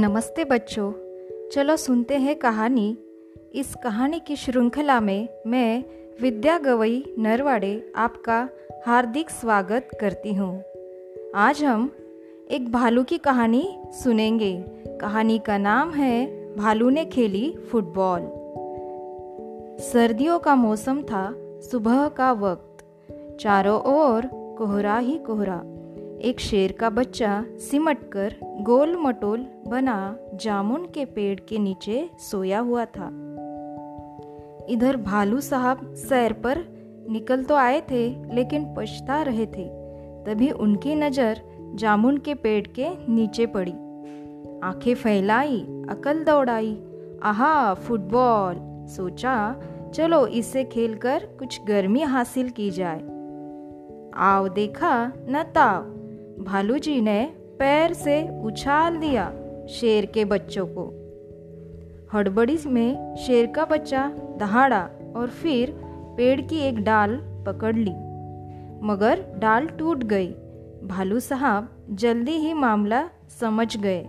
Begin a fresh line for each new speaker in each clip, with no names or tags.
नमस्ते बच्चों। चलो सुनते हैं कहानी। इस कहानी की श्रृंखला में मैं, विद्या गवई नरवाड़े आपका हार्दिक स्वागत करती हूँ। आज हम एक भालू की कहानी सुनेंगे। कहानी का नाम है, भालू ने खेली फुटबॉल। सर्दियों का मौसम था, सुबह का वक्त। चारों ओर कोहरा ही कोहरा। एक शेर का बच्चा सिमटकर गोल मटोल बना जामुन के पेड़ के नीचे सोया हुआ था। इधर भालू साहब सैर पर निकल तो आए थे, लेकिन पछता रहे थे। तभी उनकी नज़र जामुन के पेड़ के नीचे पड़ी। आँखें फैलाई, अकल दौड़ाई। आहा, फुटबॉल! सोचा, चलो इसे खेलकर कुछ गर्मी हासिल की जाए। आओ देखा, न ताव। भालू जी ने पैर से उछाल दिया शेर के बच्चों को। हड़बड़ी में शेर का बच्चा दहाड़ा और फिर पेड़ की एक डाल पकड़ ली। मगर डाल टूट गई। भालू साहब जल्दी ही मामला समझ गए।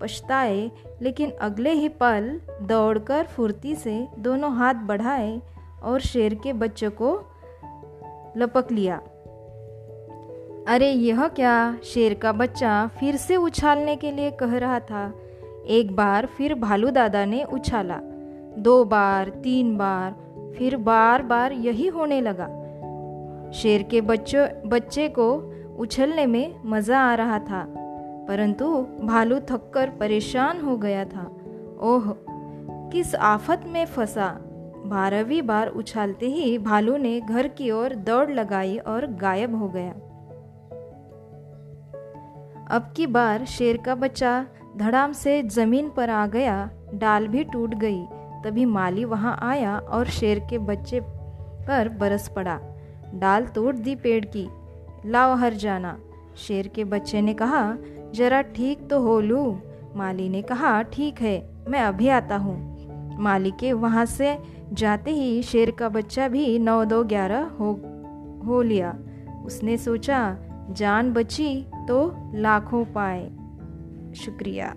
पछताए, लेकिन अगले ही पल दौड़कर फुर्ती से दोनों हाथ बढ़ाए और शेर के बच्चों को लपक लिया। अरे यह क्या? शेर का बच्चा फिर से उछालने के लिए कह रहा था। एक बार फिर भालू दादा ने उछाला। दो बार, तीन बार, फिर बार बार यही होने लगा। शेर के बच्चों, बच्चे को उछलने में मज़ा आ रहा था, परंतु भालू थककर परेशान हो गया था। ओह, किस आफत में फंसा। बारहवीं बार उछालते ही भालू ने घर की ओर दौड़ लगाई और गायब हो गया। अब की बार शेर का बच्चा धड़ाम से ज़मीन पर आ गया, डाल भी टूट गई। तभी माली वहाँ आया और शेर के बच्चे पर बरस पड़ा। डाल तोड़ दी पेड़ की, लाओ हर जाना। शेर के बच्चे ने कहा, जरा ठीक तो हो लू? माली ने कहा, ठीक है, मैं अभी आता हूँ। माली के वहाँ से जाते ही शेर का बच्चा भी नौ दो ग्यारह हो हो लिया। उसने सोचा, जान बची तो लाखों पाए। शुक्रिया।